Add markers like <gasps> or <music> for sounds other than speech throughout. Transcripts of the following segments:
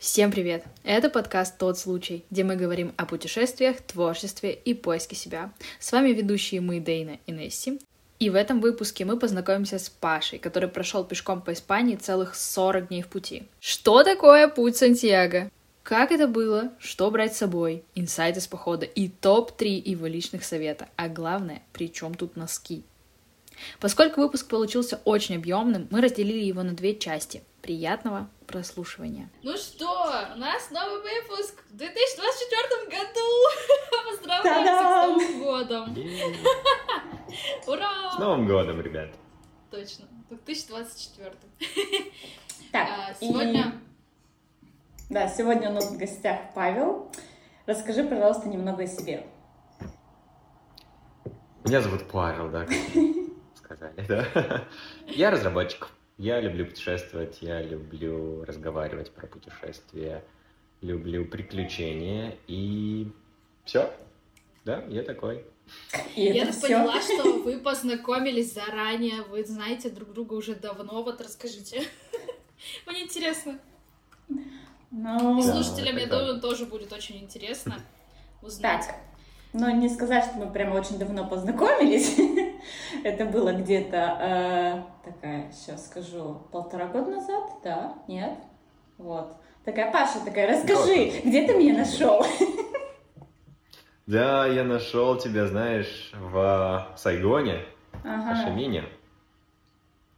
Всем привет! Это подкаст «Тот случай», где мы говорим о путешествиях, творчестве и поиске себя. С вами ведущие мы, Дейна и Несси. И в этом выпуске мы познакомимся с Пашей, который прошел пешком по Испании целых 40 дней в пути. Что такое путь Сантьяго? Как это было? Что брать с собой? Инсайт из похода и топ-3 его личных совета. А главное, при чем тут носки? Поскольку выпуск получился очень объемным, мы разделили его на две части. Приятного прослушивания. Ну что, у нас новый выпуск в 2024 году. <laughs> Поздравляем Та-дам! с Новым годом. Ура! С Новым годом, ребят! Точно, 2024. Так, А, и- Сегодня Да, сегодня у нас в гостях Павел. Расскажи, пожалуйста, немного о себе. Меня зовут Павел, да, как сказали, да. Я разработчик. Я люблю путешествовать, я люблю разговаривать про путешествия, люблю приключения и все. Да, я такой. И я так поняла, что вы познакомились заранее, вы знаете друг друга уже давно, вот расскажите. <laughs> Мне интересно. И Ну, Да, слушателям, я да. думаю, тоже будет очень интересно узнать. так, ну не сказать, что мы прямо очень давно познакомились. <laughs> Это было где-то, э, такая, сейчас скажу, полтора года назад, да? Нет? Вот. Такая, Паша такая, расскажи, Год. где ты меня нашел? <laughs> Да, я нашел тебя, знаешь, в Сайгоне, в Ага, Хашимине.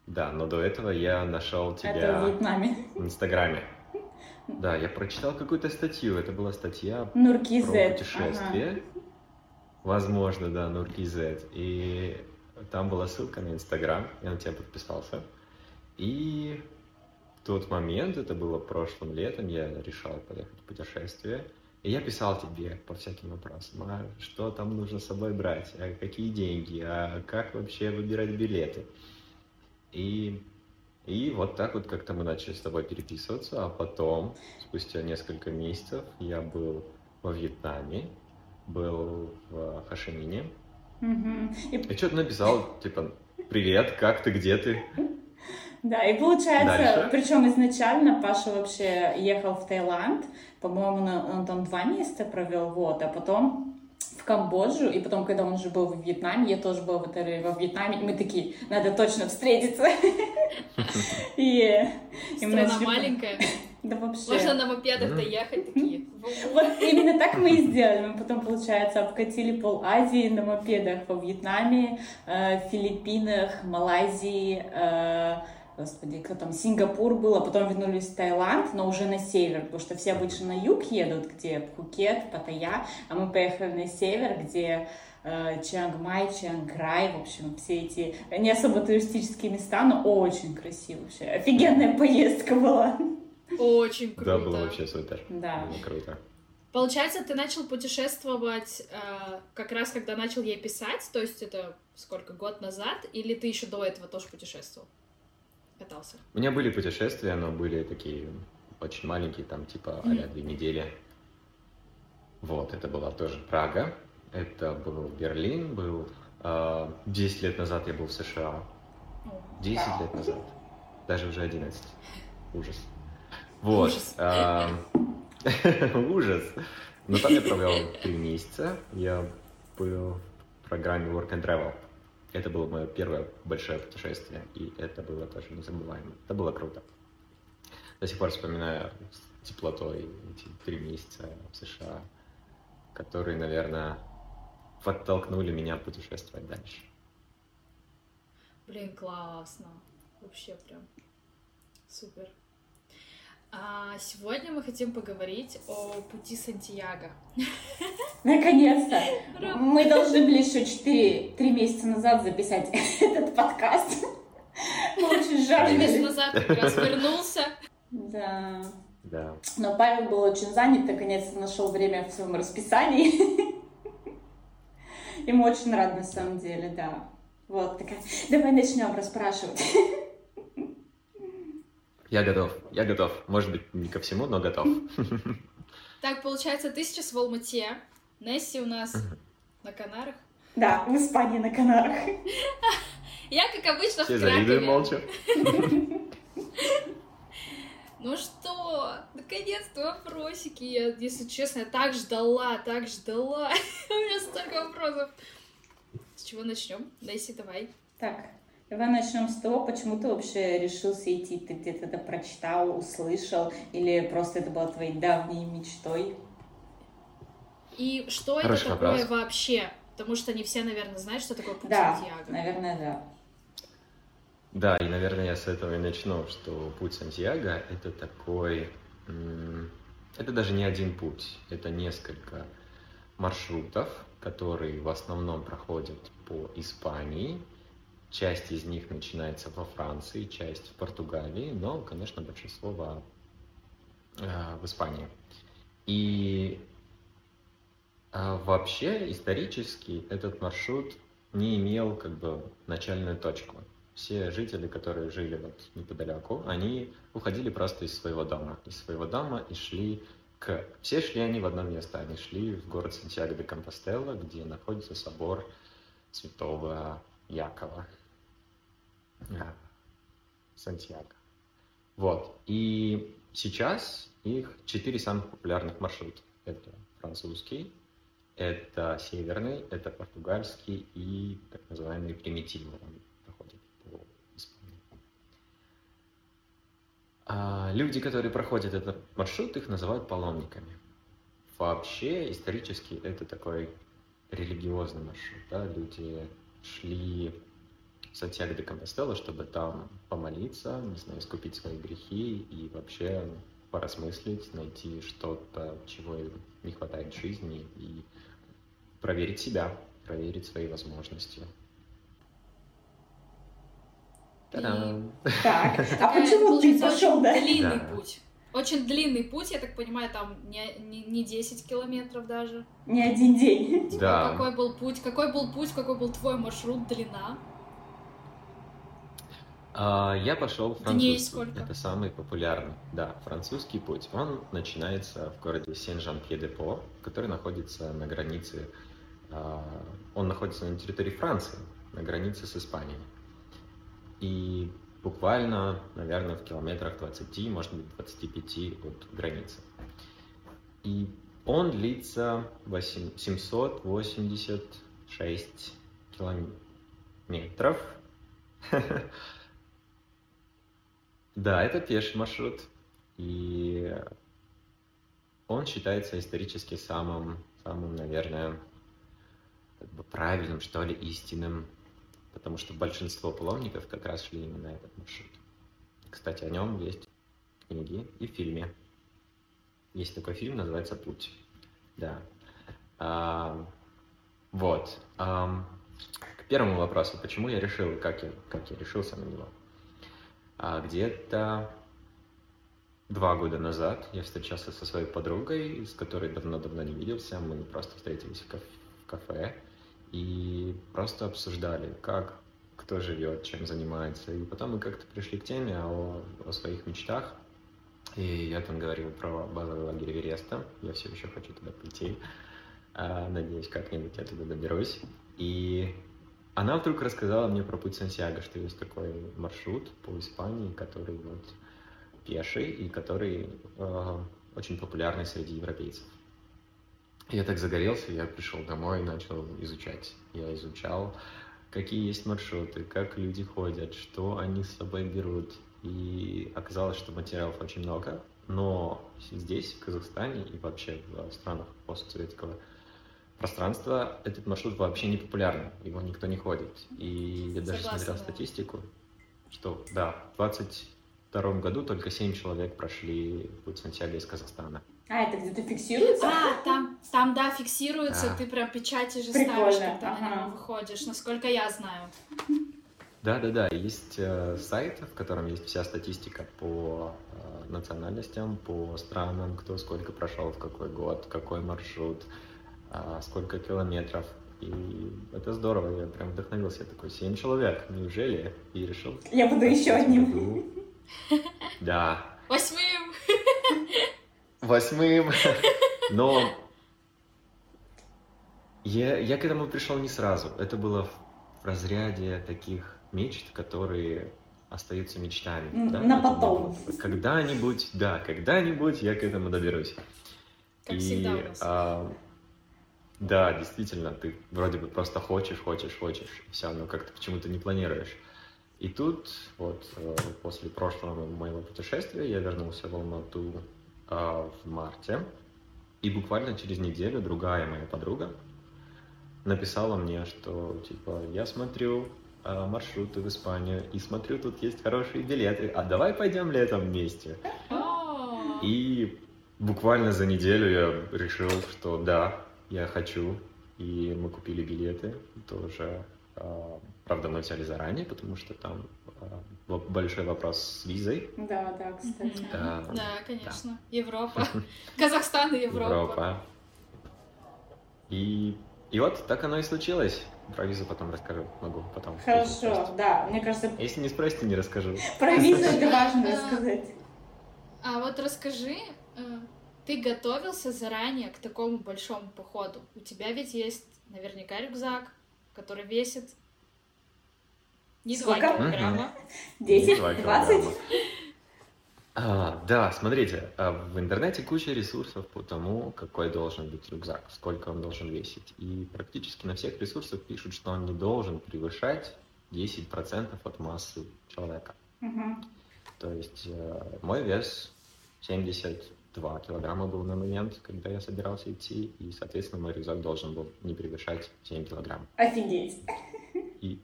Да, но до этого я нашел это в тебя Вьетнаме. в Инстаграме. <laughs> Да, я прочитал какую-то статью. Это была статья про Нуркизет. путешествие. Возможно, да, Нуркизет. И там была ссылка на Инстаграм, я на тебя подписался. И в тот момент, это было прошлым летом, я решал поехать в путешествие. И я писал тебе по всяким вопросам, а что там нужно с собой брать, а какие деньги, а как вообще выбирать билеты. И, и вот так вот как-то мы начали с тобой переписываться, а потом, спустя несколько месяцев, я был во Вьетнаме, был в Хашимине. Мгм. И И что-то написал, типа, привет, как ты, где ты? Да, и получается, Дальше. причем изначально Паша вообще ехал в Таиланд, по-моему, на- он там два месяца провел, вот, а потом в Камбоджу, и потом, когда он уже был в Вьетнаме, я тоже была в это- во Вьетнаме, и мы такие, надо точно встретиться. <laughs> И мы маленькая. Да вообще. Можно на мопедах доехать такие. <laughs> Вот именно так мы и сделали. Мы потом, получается, обкатили пол Азии на мопедах во Вьетнаме, э, Филиппинах, Малайзии, э, господи, кто там, Сингапур был, а потом вернулись в Таиланд, но уже на север, потому что все обычно на юг едут, где Пхукет, Паттайя, а мы поехали на север, где э, Чиангмай, Чианграй, в общем, все эти не особо туристические места, но очень красиво вообще. Офигенная поездка была. Очень круто. Да, было вообще супер. Да. Было круто. Получается, ты начал путешествовать э, как раз, когда начал ей писать, то есть это сколько, год назад, или ты еще до этого тоже путешествовал? Катался? У меня были путешествия, но были такие очень маленькие, там типа а две недели. Вот, это была тоже Прага, это был Берлин, был... э, 10 лет назад я был в США. 10 лет назад. Даже уже 11. Ужас. Вот. Ужас. <laughs> Но там я провел три месяца. Я был в программе Work and Travel. Это было мое первое большое путешествие, и это было тоже незабываемо. Это было круто. До сих пор вспоминаю с теплотой эти три месяца в США, которые, наверное, подтолкнули меня путешествовать дальше. Блин, классно. Вообще прям супер. А сегодня мы хотим поговорить о пути Сантьяго. Наконец-то! Мы должны были еще 4, 3 месяца назад записать <laughs> этот подкаст. Мы очень Три месяца жаждали. назад как раз вернулся. Да. Да. Но Павел был очень занят, наконец-то нашел время в своем расписании. Ему очень рад на самом деле, да. Вот такая. Давай начнем расспрашивать. Я готов, я готов. Может быть, не ко всему, но готов. Так, получается, ты сейчас в Алмате, Несси у нас на Канарах. Да, в Испании на Канарах. <laughs> Я, как обычно, Все в Кракове. молча. <laughs> Ну что, наконец-то вопросики. Я, если честно, я так ждала, так ждала. <laughs> У меня столько вопросов. С чего начнем? Дайси, давай. Так, давай начнем с того, почему ты вообще решился идти? Ты где-то это прочитал, услышал, или просто это было твоей давней мечтой? И что Хороший это такое вопрос. вообще? Потому что не все, наверное, знают, что такое путь Да, Сантьяго. наверное, да. Да, и, наверное, я с этого и начну, что путь Сантьяго — это такой... Это даже не один путь, это несколько маршрутов, которые в основном проходят по Испании. Часть из них начинается во Франции, часть в Португалии, но, конечно, большинство во- э, в Испании. И а, вообще, исторически, этот маршрут не имел как бы начальную точку. Все жители, которые жили вот неподалеку, они уходили просто из своего дома. Из своего дома и шли к... Все шли они в одно место. Они шли в город Сантьяго де Компостела, где находится собор святого Якова. Сантьяго. Вот. И сейчас их четыре самых популярных маршрута. Это французский, это северный, это португальский и так называемый примитивный. Он проходит по Испании. А люди, которые проходят этот маршрут, их называют паломниками. Вообще, исторически, это такой религиозный маршрут. Да? Люди шли Сантьяго де Компостелло, чтобы там помолиться, не знаю, искупить свои грехи и вообще поразмыслить, найти что-то, чего им не хватает в жизни и проверить себя, проверить свои возможности. Та-дам! Так, а <laughs> почему ты пошел, да? длинный путь. Очень длинный путь, я так понимаю, там не, не, не 10 километров даже. Не один день. Да. Какой был путь, какой был путь, какой был твой маршрут, длина? А, Я пошел Дней французский. Это самый популярный. Да, французский путь. Он начинается в городе Сен-Жан-Пье-де-По, который находится на границе. а, Он находится на территории Франции, на границе с Испанией. И буквально, наверное, в километрах 20, может быть, 25 от границы. И он длится 8 786 километров. <laughs> Да, это пеший маршрут. И он считается исторически самым, самым, наверное, как бы правильным, что ли, истинным, потому что большинство паломников как раз шли именно этот маршрут. Кстати, о нем есть книги и в фильме. Есть такой фильм, называется «Путь». Да. А, вот. Ам, к первому вопросу, почему я решил, как я, как я решился на него. А где-то два года назад я встречался со своей подругой, с которой давно-давно не виделся. Мы просто встретились в, каф- в кафе и просто обсуждали, как кто живет, чем занимается. И потом мы как-то пришли к теме о, о своих мечтах. И я там говорил про базовый лагерь Эвереста. Я все еще хочу туда прийти. А, Надеюсь, как-нибудь я туда доберусь. И она вдруг рассказала мне про путь Сантьяго, что есть такой маршрут по Испании, который вот пеший и который э, очень популярный среди европейцев. Я так загорелся, я пришел домой и начал изучать. Я изучал, какие есть маршруты, как люди ходят, что они с собой берут. И оказалось, что материалов очень много, но здесь, в Казахстане и вообще в странах постсоветского пространства этот маршрут вообще не популярный, его никто не ходит. И я даже Согласна, смотрел статистику, что да, в 22 году только 7 человек прошли путь Сантьяго из Казахстана. А, это где-то фиксируется? А, там, там, да, фиксируется, Да. ты прям печати же Прикольно, ставишь, когда на ага. него выходишь, насколько я знаю. Да-да-да, есть э, сайт, в котором есть вся статистика по э, национальностям, по странам, кто сколько прошел, в какой год, какой маршрут, сколько километров. И это здорово, я прям вдохновился. Я такой, семь человек, неужели? И решил... Я буду еще одним. году- <laughs> Да, Восьмым! восьмым. <laughs> Но я, я к этому пришел не сразу. Это было в разряде таких мечт, которые остаются мечтами. Да, на поэтому потом. Когда-нибудь, да, когда-нибудь я к этому доберусь. Как И, всегда у нас. а, да, действительно, ты вроде бы просто хочешь, хочешь, хочешь, все, но как-то почему-то не планируешь. И тут, вот, э, после прошлого моего путешествия я вернулся в Алмату а, в марте, и буквально через неделю другая моя подруга написала мне, что, типа, я смотрю а, маршруты в Испанию, и смотрю, тут есть хорошие билеты, а давай пойдем летом вместе. А, И буквально за неделю я решил, что да, я хочу. И мы купили билеты тоже. а, Правда, мы взяли заранее, потому что там а, большой вопрос с визой. Да, да, кстати. Да. Да, конечно. Европа. <laughs> Казахстан и Европа. Европа. И, и вот так оно и случилось. Про визу потом расскажу. Могу потом. Хорошо, да. Мне кажется, Если не спросите, не расскажу. про визу <laughs> это важно Да. рассказать. А вот расскажи, ты готовился заранее к такому большому походу? У тебя ведь есть наверняка рюкзак, который весит не 2 Сколько? килограмма. 10, <laughs> Два 20? килограмма. А, да, смотрите, а, в интернете куча ресурсов по тому, какой должен быть рюкзак, сколько он должен весить. И практически на всех ресурсах пишут, что он не должен превышать 10% от массы человека. Мгм. То есть э, мой вес 72 килограмма был на момент, когда я собирался идти, и, соответственно, мой рюкзак должен был не превышать 7 килограмм. Офигеть. И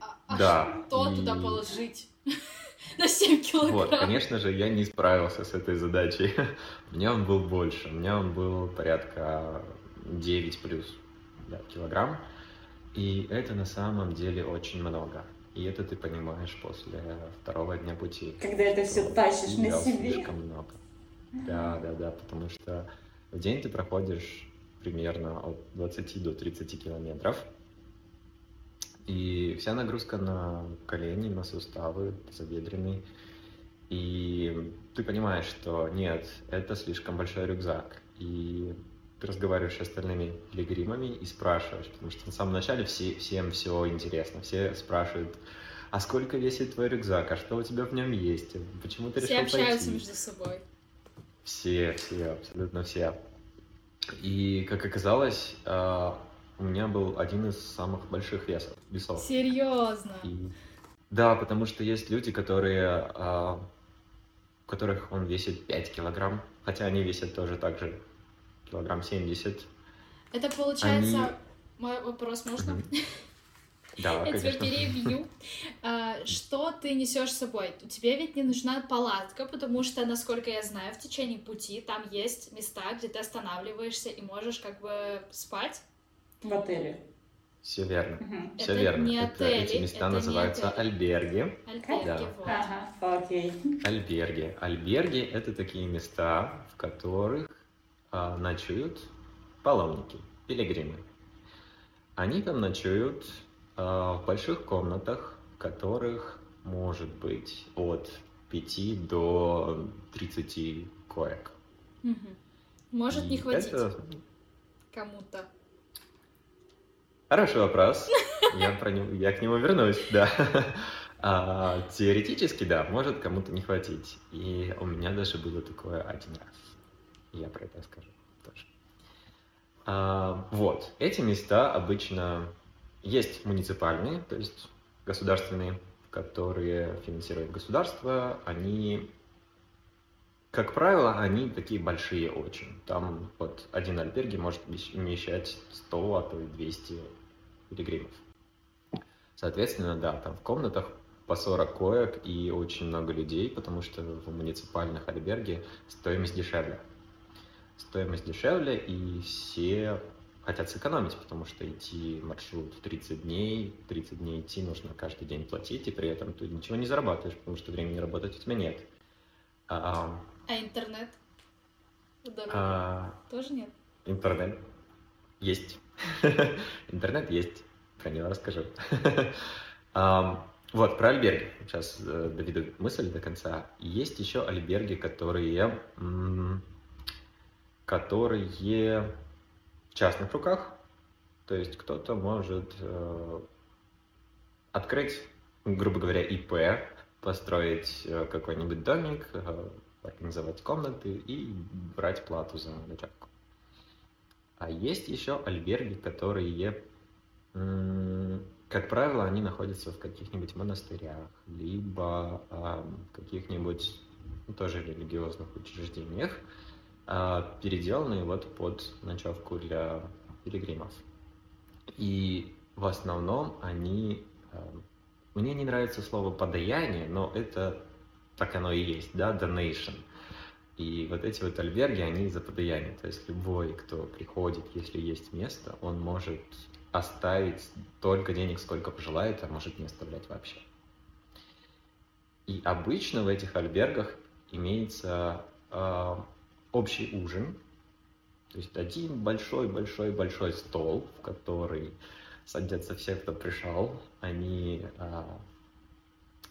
А, а Да, что и- туда положить? <laughs> На 7 килограмм. Вот, конечно же, я не справился с этой задачей. <laughs> У меня он был больше. У меня он был порядка 9 плюс да, килограмм. И это на самом деле очень много. И это ты понимаешь после второго дня пути. Когда это что тащишь на себе. слишком много. Да, да, да, потому что в день ты проходишь примерно от 20 до 30 километров. И вся нагрузка на колени, на суставы, тазобедренный. И ты понимаешь, что нет, это слишком большой рюкзак. И ты разговариваешь с остальными пилигримами и спрашиваешь, потому что на самом начале все, всем все интересно. Все спрашивают, а сколько весит твой рюкзак, а что у тебя в нем есть, почему ты Все решил общаются пойти? между собой. Все, все, абсолютно все. И, как оказалось, а, у меня был один из самых больших весов, весов. Серьезно. И- Да, потому что есть люди, которые, а, у которых он весит 5 килограмм, хотя они весят тоже так же килограмм 70. Это получается... Они- Мой вопрос можно? Мгм. Да, Я тебя перебью. А, Что ты несешь с собой? Тебе ведь не нужна палатка, потому что, насколько я знаю, в течение пути там есть места, где ты останавливаешься и можешь как бы спать. В отеле. Все верно. Мгм. Все Это верно. не Это- отели, эти места это называются альберги. Альберги, Да. вот. Ага, окей. Альберги. Альберги — это такие места, в которых а, ночуют паломники, пилигримы. Они там ночуют в больших комнатах, в которых может быть от 5 до 30 коек. Может не И хватить это кому-то. Хороший вопрос. Я, про него, я к нему вернусь, да. <laughs> А, теоретически, да, может кому-то не хватить. И у меня даже было такое один раз. Я про это скажу тоже. А, вот, эти места обычно есть муниципальные, то есть государственные, которые финансирует государство. Они, как правило, они такие большие очень. Там вот один альберги может вмещ- вмещать 100, а то и 200 пилигримов. Соответственно, да, там в комнатах по 40 коек и очень много людей, потому что в муниципальных альберге стоимость дешевле. Стоимость дешевле, и все хотят сэкономить, потому что идти маршрут в 30 дней, 30 дней идти нужно каждый день платить, и при этом ты ничего не зарабатываешь, потому что времени работать у тебя нет. А, А интернет? В дороге а, тоже нет? Интернет есть. <laughs> Интернет есть. Про него расскажу. <laughs> Ам, Вот, про альберги. Сейчас э, доведу мысль до конца. Есть еще альберги, которые, которые в частных руках. То есть кто-то может э, открыть, грубо говоря, ИП построить э, какой-нибудь домик, э, организовать комнаты и брать плату за ночевку. А есть еще альберги, которые, как правило, они находятся в каких-нибудь монастырях, либо э, каких-нибудь ну, тоже религиозных учреждениях, э, переделанные вот под ночевку для пилигримов. И в основном они... Э, мне не нравится слово «подаяние», но это так оно и есть, да, donation. И вот эти вот альберги, они за подаяние. То есть любой, кто приходит, если есть место, он может оставить столько денег, сколько пожелает, а может не оставлять вообще. И обычно в этих альбергах имеется э, общий ужин, то есть один большой-большой-большой стол, в который садятся все, кто пришел. Они... Э,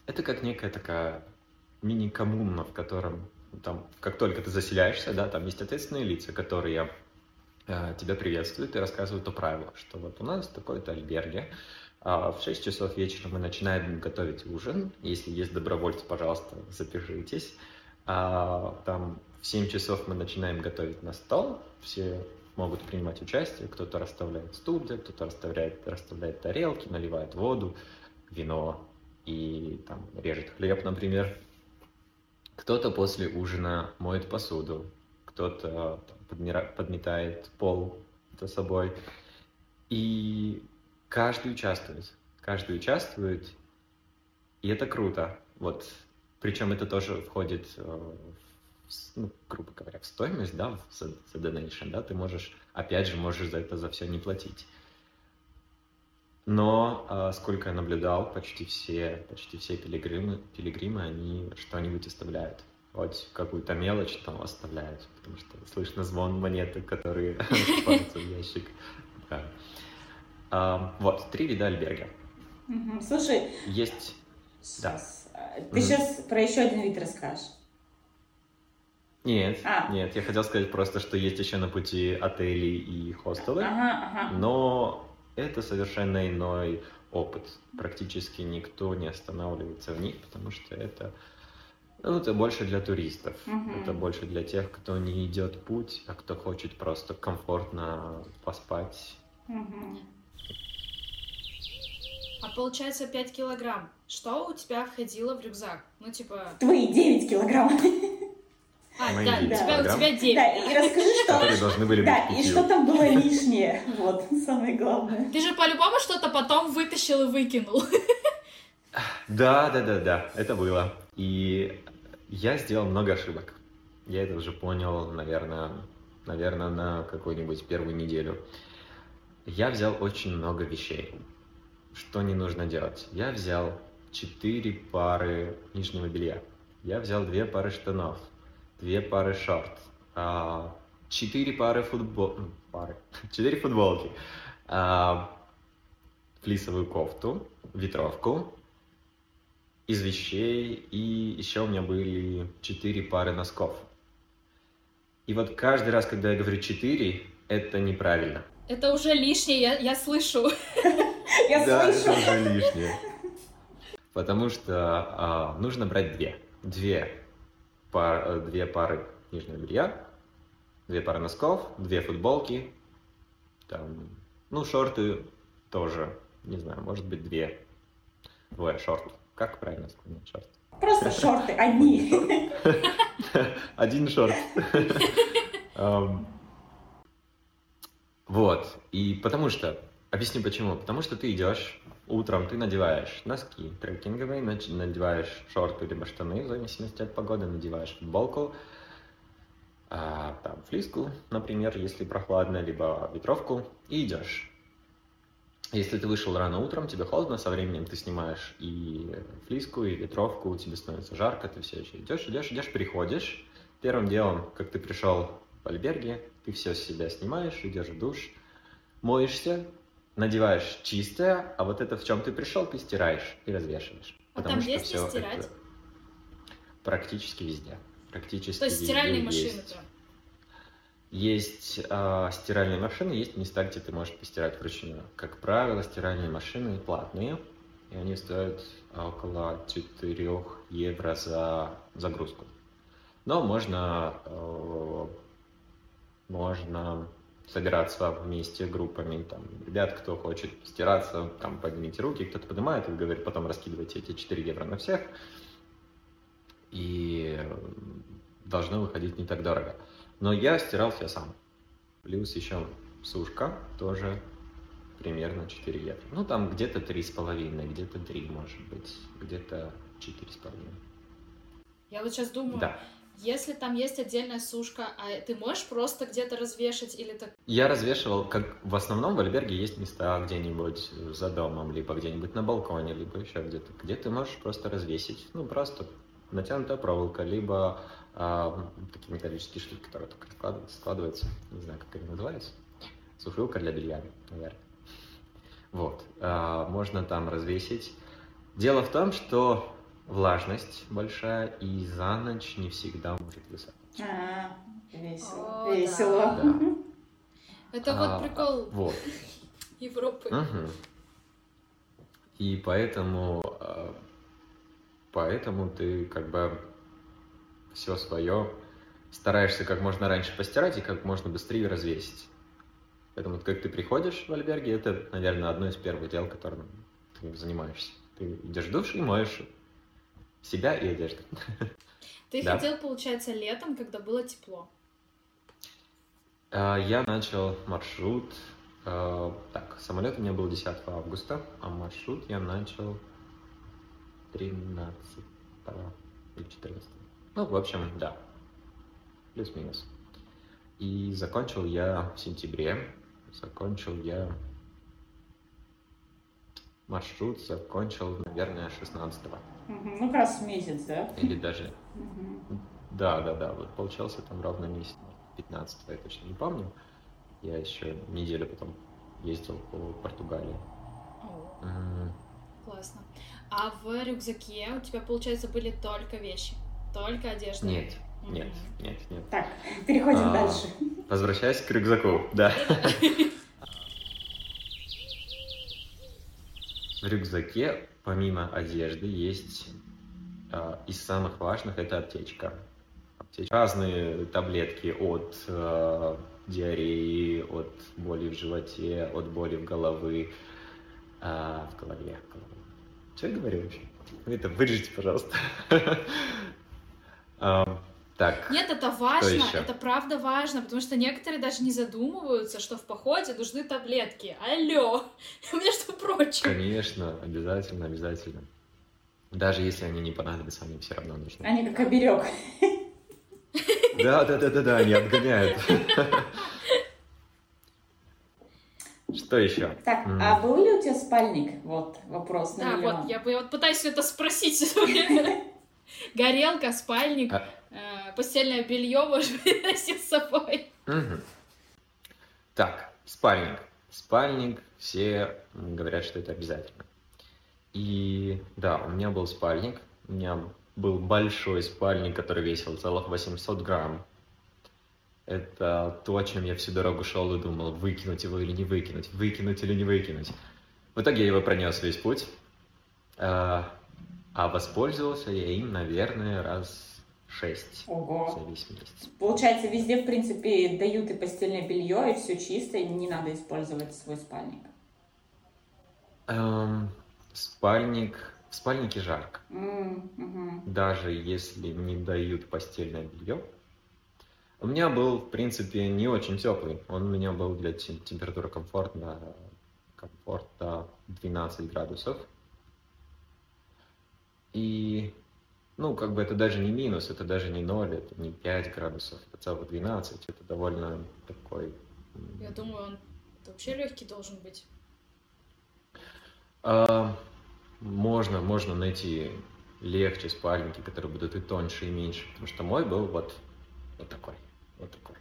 это как некая такая мини-коммуна, в котором там, как только ты заселяешься, да, там есть ответственные лица, которые э, тебя приветствуют и рассказывают о правилах, что вот у нас такой-то альберге, а в 6 часов вечера мы начинаем готовить ужин. Если есть добровольцы, пожалуйста, запишитесь. А, там в 7 часов мы начинаем готовить на стол. Все могут принимать участие. Кто-то расставляет стулья, кто-то расставляет, расставляет тарелки, наливает воду, вино и там режет хлеб, например. Кто-то после ужина моет посуду, кто-то подметает пол за собой. И каждый участвует. Каждый участвует, и это круто. Вот. Причем это тоже входит э, в, ну, грубо говоря, в стоимость, да, за donation, да, ты можешь, опять же, можешь за это за все не платить. Но, э, сколько я наблюдал, почти все, почти все пилигримы, пилигримы, они что-нибудь оставляют. Хоть какую-то мелочь там оставляют, потому что слышно звон монеты, которые <laughs> попадаются в ящик. А, вот, три вида альберга. Слушай, есть... Да. Ты mm. сейчас про еще один вид расскажешь. Нет, а. нет, я хотел сказать просто, что есть еще на пути отели и хостелы, ага, ага. но это совершенно иной опыт. Практически никто не останавливается в них, потому что это, ну, это больше для туристов. Угу. Это больше для тех, кто не идет путь, а кто хочет просто комфортно поспать. Угу. А получается 5 килограмм. Что у тебя входило в рюкзак? Ну, типа... Твои 9 килограмм. А, Мои да, у тебя, у тебя 9. Да, и расскажи, что... Которые должны были Да, и что там было лишнее. Вот, самое главное. Ты же по-любому что-то потом вытащил и выкинул. Да, да, да, да, это было. И я сделал много ошибок. Я это уже понял, наверное, наверное, на какую-нибудь первую неделю. Я взял очень много вещей. Что не нужно делать? Я взял четыре пары нижнего белья. Я взял две пары штанов две пары шорт, а, четыре пары футбол... пары, <laughs> четыре футболки, а, флисовую кофту, ветровку из вещей, и еще у меня были четыре пары носков. И вот каждый раз, когда я говорю четыре, это неправильно. Это уже лишнее, я, я слышу. <laughs> Я да, слышу. это уже лишнее. Потому что а, нужно брать две. Две пар, э, две пары нижнего белья, две пары носков, две футболки, там, ну, шорты тоже, не знаю, может быть, две. Двое шорт. Как правильно сказать шорт? Просто <laughs> шорты, одни. <laughs> Один шорт. <laughs> Вот. И потому что, объясню почему. Потому что ты идешь Утром ты надеваешь носки трекинговые, надеваешь шорты либо штаны, в зависимости от погоды, надеваешь футболку, а, там, флиску, например, если прохладно, либо ветровку, и идешь. Если ты вышел рано утром, тебе холодно, со временем ты снимаешь и флиску, и ветровку, тебе становится жарко, ты все еще идешь, идешь, идешь, приходишь. Первым делом, как ты пришел в альберге, ты все с себя снимаешь, идешь в душ, моешься, надеваешь чистое, а вот это, в чем ты пришел, ты стираешь и развешиваешь. А потому там что есть все стирать? Это практически везде. Практически То есть стиральные машины есть. Есть э, стиральные машины, есть места, где ты можешь постирать вручную. Как правило, стиральные машины платные, и они стоят около 4 евро за загрузку. Но можно, э, можно собираться вместе группами, там, ребят, кто хочет стираться, там, поднимите руки, кто-то поднимает и говорит, потом раскидывайте эти 4 евро на всех, и должно выходить не так дорого. Но я стирал все сам. Плюс еще сушка тоже примерно 4 евро. Ну, там где-то 3,5, где-то 3, может быть, где-то 4,5. Я вот сейчас думаю, Да. Если там есть отдельная сушка, а ты можешь просто где-то развешать или так? Я развешивал, как в основном в альберге есть места где-нибудь за домом, либо где-нибудь на балконе, либо еще где-то, где ты можешь просто развесить. Ну, просто натянутая проволока, либо а, такие металлические штуки, которые только складываются, не знаю, как они называются, сушилка для белья, наверное. Вот, а, можно там развесить. Дело в том, что влажность большая, и за ночь не всегда может высохнуть. А, весело. О, Весело. да. Это А, вот прикол Вот. <laughs> Европы. Мгм. И поэтому, э, поэтому ты как бы все свое стараешься как можно раньше постирать и как можно быстрее развесить. Поэтому вот как ты приходишь в альберге, это, наверное, одно из первых дел, которым ты занимаешься. Ты идешь в душ и моешь себя и одежду. Ты Да. хотел, получается, летом, когда было тепло. А, Я начал маршрут. э, Так, самолет у меня был 10 августа, а маршрут я начал 13 или 14. Ну, в общем, да. Плюс-минус. И закончил я в сентябре. Закончил я маршрут, закончил, наверное, 16 Ну, как раз месяц, да? Или даже. Да, да, да, вот получался там ровно месяц, 15 я точно не помню. Я еще неделю потом ездил по Португалии. О, классно. А в рюкзаке у тебя, получается, были только вещи? Только одежда? Нет, нет, нет, нет. Так, переходим А. дальше. Возвращаясь к рюкзаку, да. <laughs> В рюкзаке, помимо одежды, есть а, из самых важных это аптечка. Аптечка. Разные таблетки от э, диареи, от боли в животе, от боли в головы, а, в голове. Что я говорю вообще? Это вырежите, пожалуйста. <laughs> Так. Нет, это важно, это правда важно, потому что некоторые даже не задумываются, что в походе нужны таблетки. Алло, <laughs> между прочим. Конечно, обязательно, обязательно. Даже если они не понадобятся, они все равно нужны. Они как оберег. <laughs> Да, да, да, да, да, они отгоняют. <laughs> Что еще? Так, М. а был ли у тебя спальник? Вот вопрос на Да, миллион. вот, я, я вот пытаюсь это спросить. Горелка, спальник, А- э, постельное белье, может быть, <laughs> носить с собой. Так, спальник. Спальник, все говорят, что это обязательно. И да, у меня был спальник. У меня был большой спальник, который весил целых 800 грамм. Это то, о чем я всю дорогу шел и думал, выкинуть его или не выкинуть, выкинуть или не выкинуть. В итоге я его пронес весь путь. А а воспользовался я им, наверное, раз шесть за Ого. весь месяц. Получается, везде, в принципе, дают и постельное белье, и все чисто, и не надо использовать свой спальник. Эм, спальник. В спальнике жарко. Мгм. Даже если не дают постельное белье. У меня был, в принципе, не очень теплый. Он у меня был для те- температуры комфортно, комфорта 12 градусов. И, ну, как бы это даже не минус, это даже не 0, это не 5 градусов, это целых 12. Это довольно такой... Я думаю, он вообще легкий должен быть. А, можно, можно найти легче спальники, которые будут и тоньше, и меньше. Потому что мой был вот, вот такой, вот такой,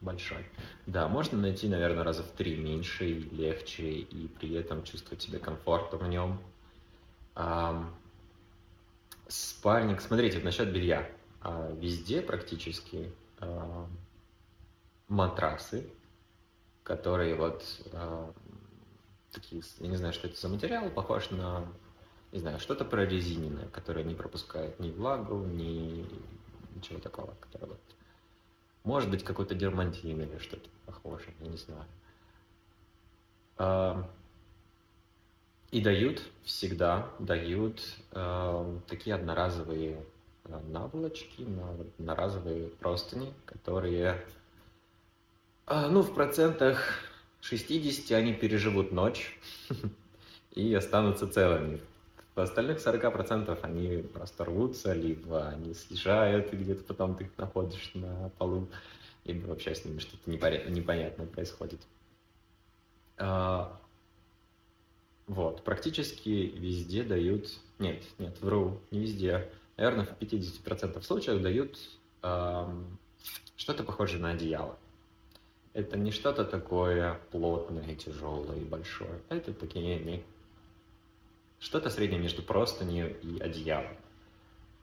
большой. Да, можно найти, наверное, раза в три меньше и легче, и при этом чувствовать себя комфортно в нем. Ам, спальник, смотрите, насчет белья. А, везде практически ам, матрасы, которые вот ам, такие, я не знаю, что это за материал, похож на, не знаю, что-то прорезиненное, которое не пропускает ни влагу, ни ничего такого, которое вот может быть, какой-то дермантин или что-то похожее, я не знаю. И дают, всегда дают э, такие одноразовые э, наволочки, одноразовые простыни, которые, э, ну, в процентах 60 они переживут ночь <laughs> и останутся целыми. В остальных 40% они просто рвутся, либо они съезжают, и где-то потом ты их находишь на полу, либо вообще с ними что-то непонятное происходит. А, вот, практически везде дают... Нет, нет, вру, не везде. Наверное, в 50% случаев дают эм, что-то похожее на одеяло. Это не что-то такое плотное, тяжелое и большое. Это такие что-то среднее между простынью и одеялом.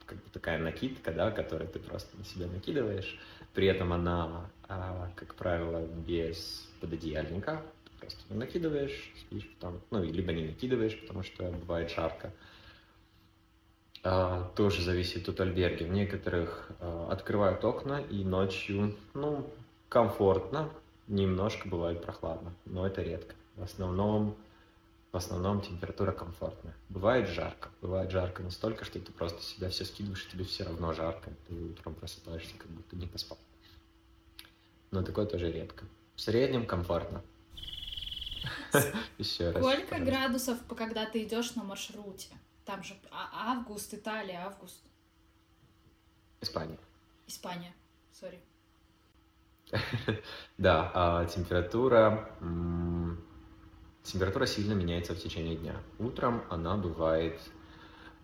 Как бы такая накидка, да, которую ты просто на себя накидываешь. При этом она, а, как правило, без пододеяльника. Просто накидываешь, спишь потом. Ну, либо не накидываешь, потому что бывает жарко. А, тоже зависит от альберги. В некоторых а, открывают окна и ночью, ну, комфортно, немножко бывает прохладно, но это редко. В основном в основном температура комфортная. Бывает жарко, бывает жарко настолько, что ты просто себя все скидываешь, и тебе все равно жарко. Ты утром просыпаешься, как будто не поспал. Но такое тоже редко. В среднем комфортно. <laughs> Еще раз. Сколько градусов, когда ты идешь на маршруте? Там же а, август, Италия, август. Испания. Испания, сори. <laughs> Да, а температура Температура сильно меняется в течение дня. Утром она бывает,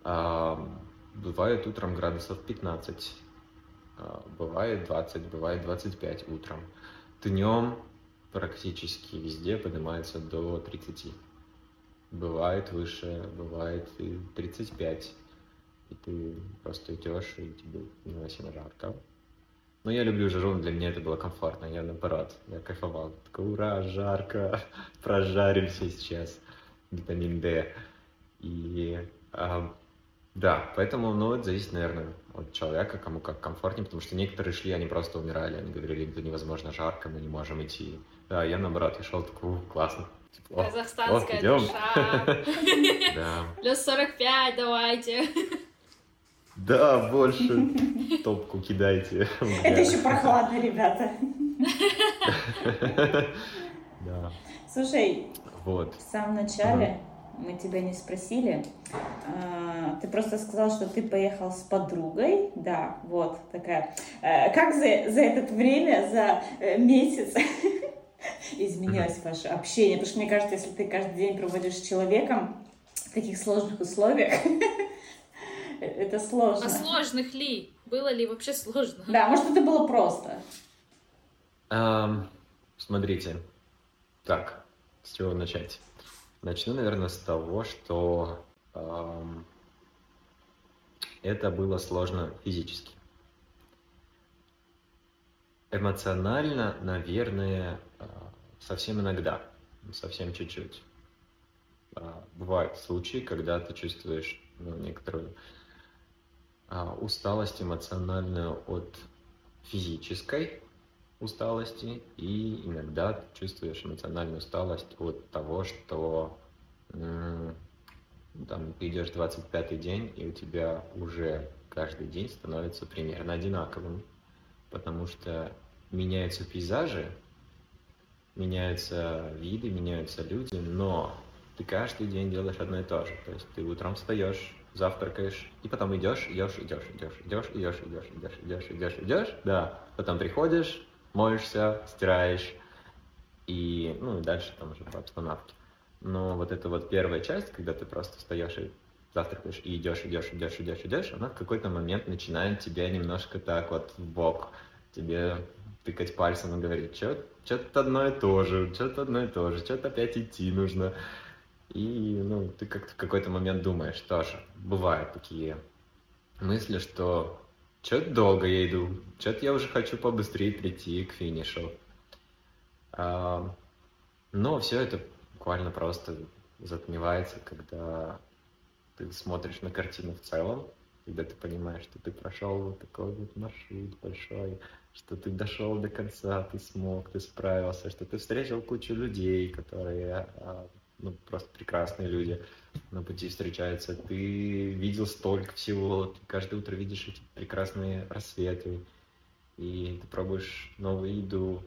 э, бывает утром градусов 15, э, бывает 20, бывает 25 утром. Днем практически везде поднимается до 30. Бывает выше, бывает и 35. И ты просто идешь, и тебе невыносимо жарко. Но я люблю жару, для меня это было комфортно, я наоборот, я кайфовал. Такой, ура, жарко, <laughs> прожаримся сейчас, витамин D. И а, да, поэтому, ну, это зависит, наверное, от человека, кому как комфортнее, потому что некоторые шли, они просто умирали, они говорили, это невозможно жарко, мы не можем идти. Да, я наоборот, я шел такой, классно, тепло. Казахстанская О, душа. <laughs> Да. Плюс 45, давайте. Да, больше топку кидайте. Это еще прохладно, ребята. <laughs> Да. Слушай, вот. в самом начале мы тебя не спросили. А, ты просто сказал, что ты поехал с подругой. Да, вот такая. Э, как за, за это время, за э, месяц <laughs> изменилось ваше общение? Потому что мне кажется, если ты каждый день проводишь с человеком в таких сложных условиях, <laughs> это сложно. А сложных ли? Было ли вообще сложно? Да, может, это было просто. Um, смотрите. Так, с чего начать? Начну, наверное, с того, что um, это было сложно физически. Эмоционально, наверное, совсем иногда, совсем чуть-чуть. А, бывают случаи, когда ты чувствуешь ну, некоторую а, усталость эмоциональную от физической усталости, и иногда ты чувствуешь эмоциональную усталость от того, что там ты идешь 25-й день, и у тебя уже каждый день становится примерно одинаковым, потому что меняются пейзажи, меняются виды, меняются люди, но ты каждый день делаешь одно и то же. То есть ты утром встаешь, завтракаешь, и потом идешь, идешь, идешь, идешь, идешь, идешь, идешь, идешь, идешь, идешь, идешь, да, потом приходишь, моешься, стираешь, и, ну, и дальше там уже по обстановке. Но вот эта вот первая часть, когда ты просто встаешь и завтракаешь, и идешь, идешь, идешь, идешь, идешь, она в какой-то момент начинает тебя немножко так вот в бок, тебе тыкать пальцем и говорить, что-то одно и то же, что-то одно и то же, что-то опять идти нужно. И ну, ты как-то в какой-то момент думаешь тоже. Бывают такие мысли, что что-то долго я иду, что-то я уже хочу побыстрее прийти к финишу. А, но все это буквально просто затмевается, когда ты смотришь на картину в целом, когда ты понимаешь, что ты прошел вот такой вот маршрут большой, что ты дошел до конца, ты смог, ты справился, что ты встретил кучу людей, которые а, ну, просто прекрасные люди на пути встречаются. Ты видел столько всего, ты каждое утро видишь эти прекрасные рассветы, и ты пробуешь новую еду.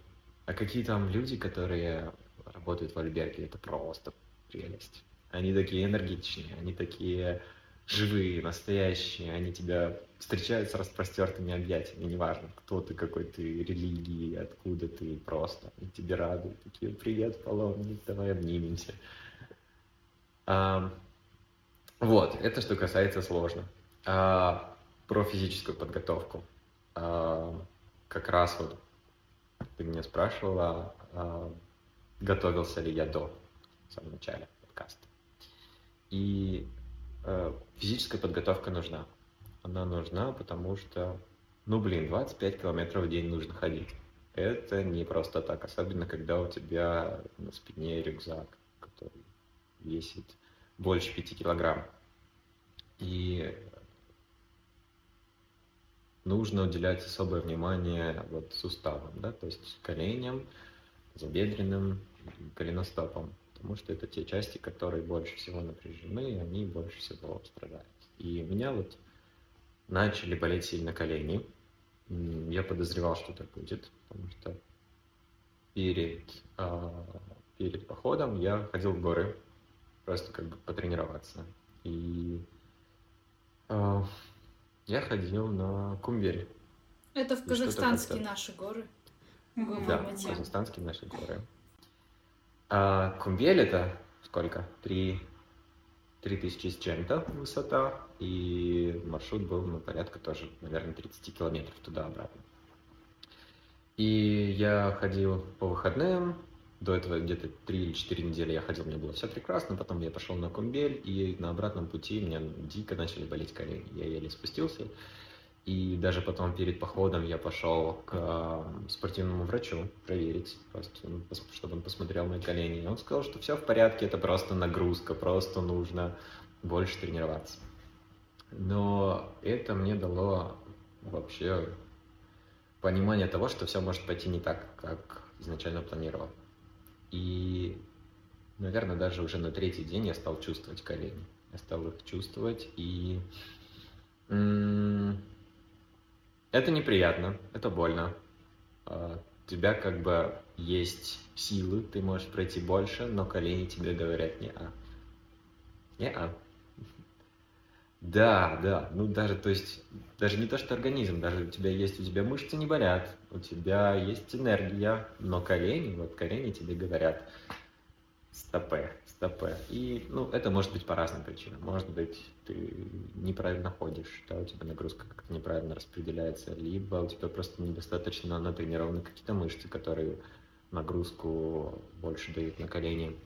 А какие там люди, которые работают в Альберге, это просто прелесть. Они такие энергичные, они такие живые, настоящие, они тебя встречают с распростертыми объятиями, неважно, кто ты, какой ты религии, откуда ты, просто. И тебе рады, такие, привет, паломник, давай обнимемся. А, вот, это что касается сложно. А, про физическую подготовку. А, как раз вот ты меня спрашивала, а, готовился ли я до, в самом начале подкаста. И физическая подготовка нужна. Она нужна, потому что, ну блин, 25 километров в день нужно ходить. Это не просто так, особенно когда у тебя на спине рюкзак, который весит больше 5 килограмм. И нужно уделять особое внимание вот суставам, да, то есть коленям, забедренным, голеностопам потому что это те части, которые больше всего напряжены, и они больше всего страдают. И у меня вот начали болеть сильно колени. Я подозревал, что так будет, потому что перед, э, перед походом я ходил в горы, просто как бы потренироваться. И э, я ходил на Кумбере. Это в казахстанские наши горы. Да, казахстанские наши горы. А Кумбель это сколько? Три, три тысячи с чем-то высота, и маршрут был, ну, порядка тоже, наверное, 30 километров туда-обратно. И я ходил по выходным, до этого где-то 3 или 4 недели я ходил, мне было все прекрасно, потом я пошел на Кумбель, и на обратном пути меня дико начали болеть колени. Я еле спустился, и даже потом перед походом я пошел к спортивному врачу проверить, просто, ну, чтобы он посмотрел мои колени. И он сказал, что все в порядке, это просто нагрузка, просто нужно больше тренироваться. Но это мне дало вообще понимание того, что все может пойти не так, как изначально планировал. И, наверное, даже уже на третий день я стал чувствовать колени. Я стал их чувствовать, и это неприятно, это больно. А, у тебя как бы есть силы, ты можешь пройти больше, но колени тебе говорят не-а. Не-а. Да, да, ну даже, то есть, даже не то, что организм, даже у тебя есть, у тебя мышцы не болят, у тебя есть энергия, но колени, вот колени тебе говорят, стопе, стопе. И, ну, это может быть по разным причинам. Может быть, ты неправильно ходишь, да, у тебя нагрузка как-то неправильно распределяется, либо у тебя просто недостаточно натренированы какие-то мышцы, которые нагрузку больше дают на колени.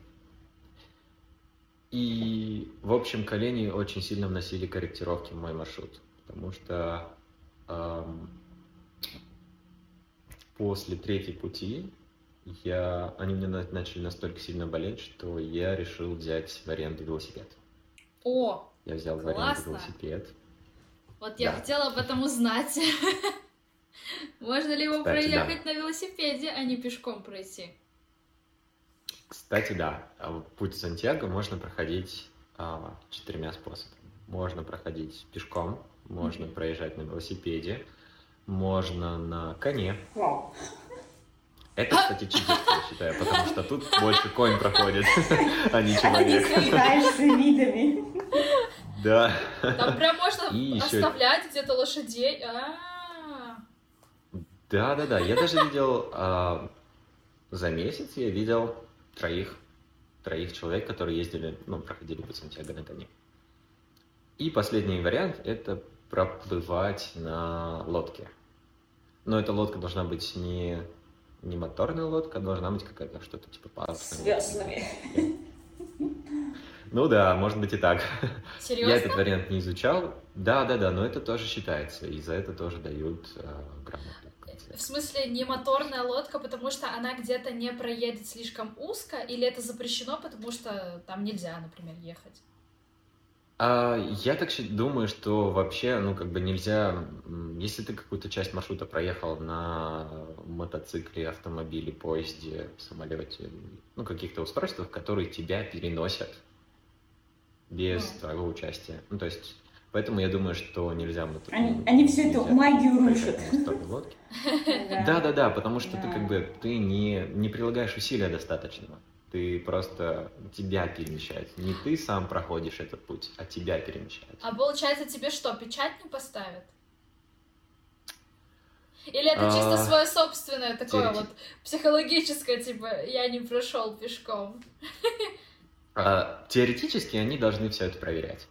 И, в общем, колени очень сильно вносили корректировки в мой маршрут, потому что эм, после третьей пути я, они мне начали настолько сильно болеть, что я решил взять в аренду велосипед. О, Я взял классно. в аренду велосипед. Вот я да. хотела об этом узнать. <laughs> Можно ли его Кстати, проехать да. на велосипеде, а не пешком пройти? Кстати, да. А путь Сантьяго можно проходить а, четырьмя способами. Можно проходить пешком, можно mm-hmm. проезжать на велосипеде, можно на коне. Wow. Это, кстати, читерство, я считаю, потому что тут больше конь проходит, а не человек. А ты дальше видами. Да. Там прям можно И оставлять еще... где-то лошадей. А Да, да, да. Я даже видел а, за месяц я видел троих, троих человек, которые ездили, ну, проходили по Сантьяго на коне. И последний вариант – это проплывать на лодке. Но эта лодка должна быть не не моторная лодка, а должна быть какая-то что-то типа парусная. С веслами. Ну да, может быть и так. Серьезно? Я этот вариант не изучал. Да, да, да, но это тоже считается, и за это тоже дают э, грамоту. В смысле, не моторная лодка, потому что она где-то не проедет слишком узко, или это запрещено, потому что там нельзя, например, ехать? А, я так думаю, что вообще, ну, как бы нельзя, если ты какую-то часть маршрута проехал на мотоцикле, автомобиле, поезде, самолете, ну, каких-то устройствах, которые тебя переносят без mm. твоего участия. Ну, то есть, поэтому я думаю, что нельзя... Они, они всю эту магию рушат. <laughs> <laughs> Да-да-да, потому что ты как бы, ты не, не прилагаешь усилия достаточного. Ты просто тебя перемещают. Не ты сам проходишь этот путь, а тебя перемещают. А получается, тебе что, печать не поставят? Или это чисто а, свое собственное такое вот психологическое, типа, я не прошел пешком? А, теоретически они должны все это проверять.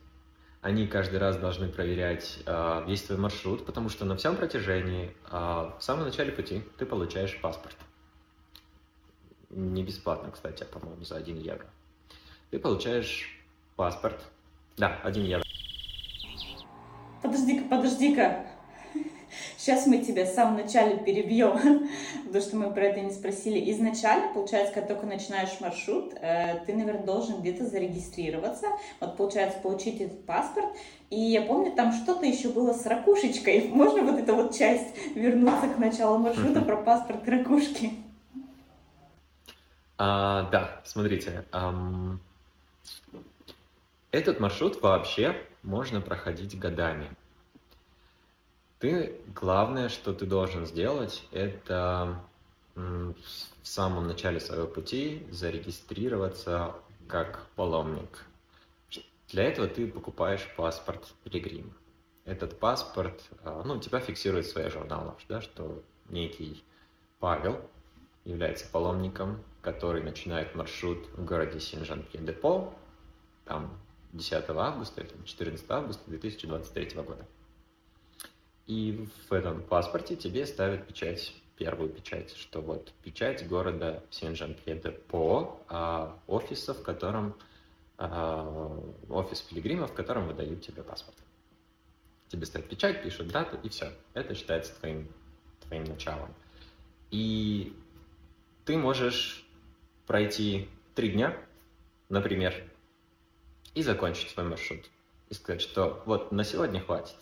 Они каждый раз должны проверять а, весь твой маршрут, потому что на всем протяжении, в самом начале пути, ты получаешь паспорт не бесплатно, кстати, а, по-моему, за 1 евро. Ты получаешь паспорт. Да, 1 евро. Подожди-ка, подожди-ка. Сейчас мы тебя в самом начале перебьем, <laughs> потому что мы про это не спросили. Изначально, получается, когда только начинаешь маршрут, э, ты, наверное, должен где-то зарегистрироваться. Вот, получается, получить этот паспорт. И я помню, там что-то еще было с ракушечкой. <laughs> Можно вот эту вот часть вернуться к началу маршрута <laughs> про паспорт ракушки? А, да, смотрите. Ам... Этот маршрут вообще можно проходить годами. Ты, главное, что ты должен сделать, это в самом начале своего пути зарегистрироваться как паломник. Для этого ты покупаешь паспорт пилигрима. Этот паспорт, а, ну, тебя фиксирует в своих журналах, да, что некий Павел является паломником, который начинает маршрут в городе Сен-Жан-Пье-де-По, там 10 августа или 14 августа 2023 года. И в этом паспорте тебе ставят печать, первую печать, что вот печать города Сен-Жан-Пье-де-По, а офиса, в котором а, офис пилигрима, в котором выдают тебе паспорт. Тебе ставят печать, пишут дату, и все. Это считается твоим, твоим началом. И ты можешь пройти три дня, например, и закончить свой маршрут. И сказать, что вот на сегодня хватит.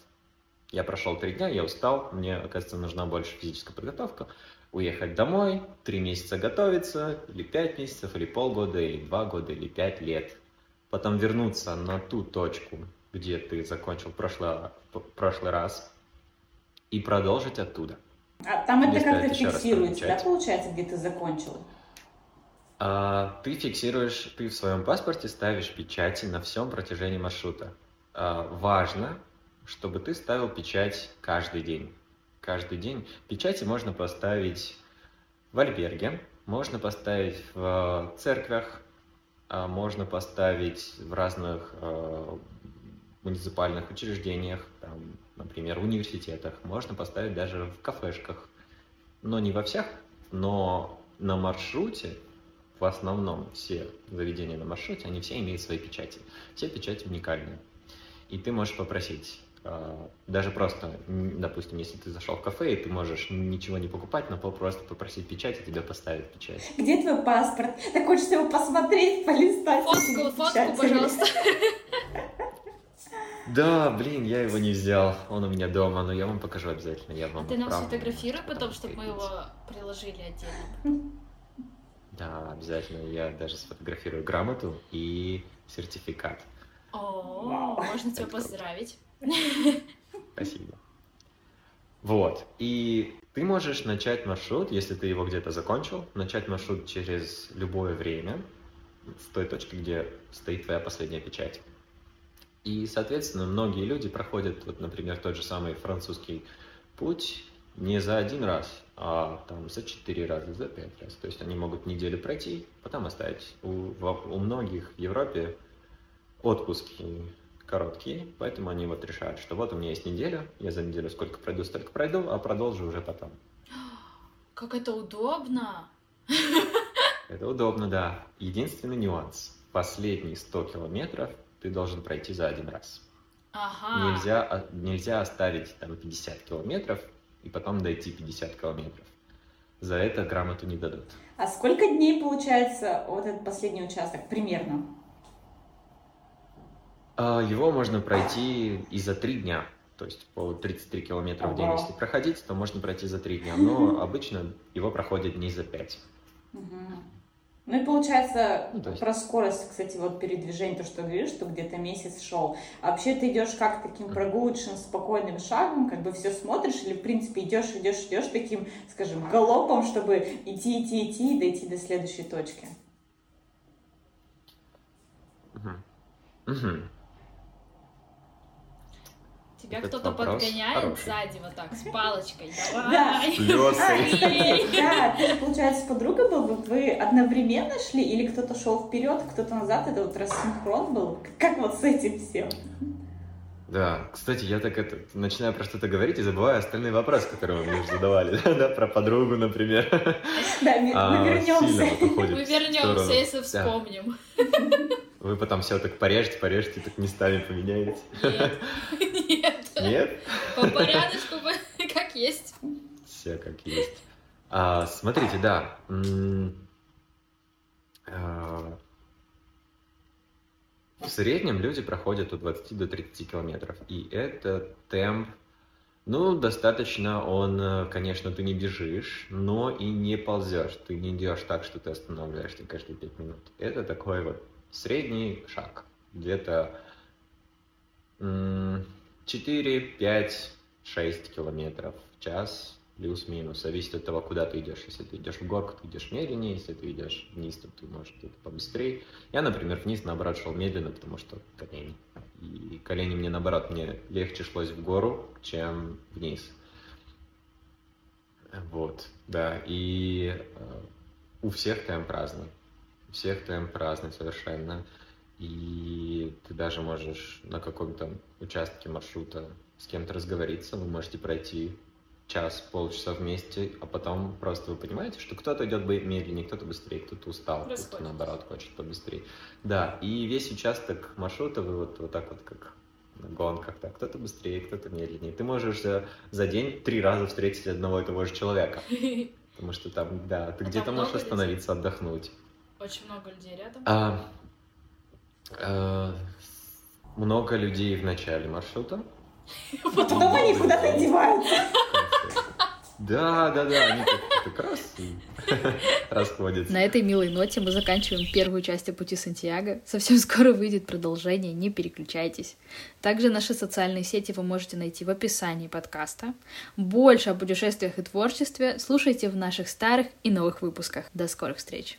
Я прошел три дня, я устал, мне, оказывается, нужна больше физическая подготовка. Уехать домой, три месяца готовиться, или пять месяцев, или полгода, или два года, или пять лет. Потом вернуться на ту точку, где ты закончил прошлый, прошлый раз, и продолжить оттуда. А там это как-то фиксируется, да, получается, где ты закончил? А, ты фиксируешь, ты в своем паспорте ставишь печати на всем протяжении маршрута. А, важно, чтобы ты ставил печать каждый день. Каждый день. Печати можно поставить в альберге, можно поставить в церквях, а, можно поставить в разных муниципальных учреждениях, там, например, университетах, можно поставить даже в кафешках. Но не во всех, но на маршруте в основном все заведения на маршруте, они все имеют свои печати. Все печати уникальные. И ты можешь попросить а, даже просто, допустим, если ты зашел в кафе, и ты можешь ничего не покупать, но просто попросить печать, и тебе поставят печать. Где твой паспорт? Так хочется его посмотреть, полистать. Фотку, фотку, пожалуйста. <laughs> Да, блин, я его не взял. Он у меня дома, но я вам покажу обязательно. Я вам а ты нам сфотографируй потом, чтобы мы его приложили отдельно. <laughs> Да, обязательно. Я даже сфотографирую грамоту и сертификат. О, можно тебя поздравить. Спасибо. Вот. И ты можешь начать маршрут, если ты его где-то закончил, начать маршрут через любое время с той точки, где стоит твоя последняя печать. И, соответственно, многие люди проходят, вот, например, тот же самый французский путь не за один раз, а там за четыре раза, за пять раз. То есть они могут неделю пройти, потом оставить. У, у многих в Европе отпуски короткие, поэтому они вот решают, что вот у меня есть неделя, я за неделю сколько пройду, столько пройду, а продолжу уже потом. <gasps> Как это удобно! <laughs> Это удобно, да. Единственный нюанс. Последние 100 километров ты должен пройти за один раз. Ага. Нельзя, нельзя оставить там 50 километров и потом дойти 50 километров. За это грамоту не дадут. А сколько дней получается вот этот последний участок примерно? А, его можно пройти и за три дня. То есть по 33 километра в день, если проходить, то можно пройти за три дня. Но <laughs> обычно его проходят дней за пять. Ну и получается, ну, есть... про скорость, кстати, вот передвижение, то, что говоришь, что где-то месяц шел. А вообще ты идешь как таким прогулочным, спокойным шагом, как бы все смотришь, или в принципе идешь, идешь, идешь таким, скажем, галопом, чтобы идти, идти, идти и дойти до следующей точки? Угу. Угу. Тебя кто-то подгоняет хороший. сзади вот так, с палочкой. <laughs> Давай! <laughs> Да, ты, получается, с подругой был, вы одновременно шли, или кто-то шел вперед, кто-то назад, это вот рассинхрон был? Как вот с этим всем? Да, кстати, я так это начинаю про что-то говорить и забываю остальные вопросы, которые вы мне уже задавали, <laughs> да, про подругу, например. Да, мы, а, вернемся. Мы вернемся, если вспомним. Вы потом все так порежете, порежете, так местами поменяете. Нет. Нет? По порядочку, как есть. Все как есть. А, смотрите, да. А, в среднем люди проходят от 20 до 30 километров. И это темп, ну, достаточно он, конечно, ты не бежишь, но и не ползешь. Ты не идешь так, что ты останавливаешься каждые 5 минут. Это такой вот средний шаг. Где-то 4, 5, 6 километров в час плюс-минус, зависит от того, куда ты идешь. Если ты идешь в горку, ты идешь медленнее, если ты идешь вниз, то ты можешь где-то побыстрее. Я, например, вниз, наоборот, шел медленно, потому что колени. И колени мне, наоборот, мне легче шлось в гору, чем вниз. Вот, да, и э, у всех темп разный. Всех темп разный совершенно. И ты даже можешь на каком-то участке маршрута с кем-то разговориться, вы можете пройти час, полчаса вместе, а потом просто вы понимаете, что кто-то идет медленнее, кто-то быстрее, кто-то устал, кто-то наоборот хочет побыстрее. Да, и весь участок маршрута вы вот, вот так вот как на гонках, так, кто-то быстрее, кто-то медленнее. Ты можешь за, за день три раза встретить одного и того же человека. <laughs> Потому что там, да, ты а где-то можешь остановиться, отдохнуть. Очень много людей рядом? А, а, много людей в начале маршрута. <laughs> Потом они куда-то деваются. Да, да, да, они как, раз <laughs> расходятся. На этой милой ноте мы заканчиваем первую часть о пути Сантьяго. Совсем <laughs> скоро выйдет продолжение, не переключайтесь. Также наши социальные сети вы можете найти в описании подкаста. Больше о путешествиях и творчестве слушайте в наших старых и новых выпусках. До скорых встреч!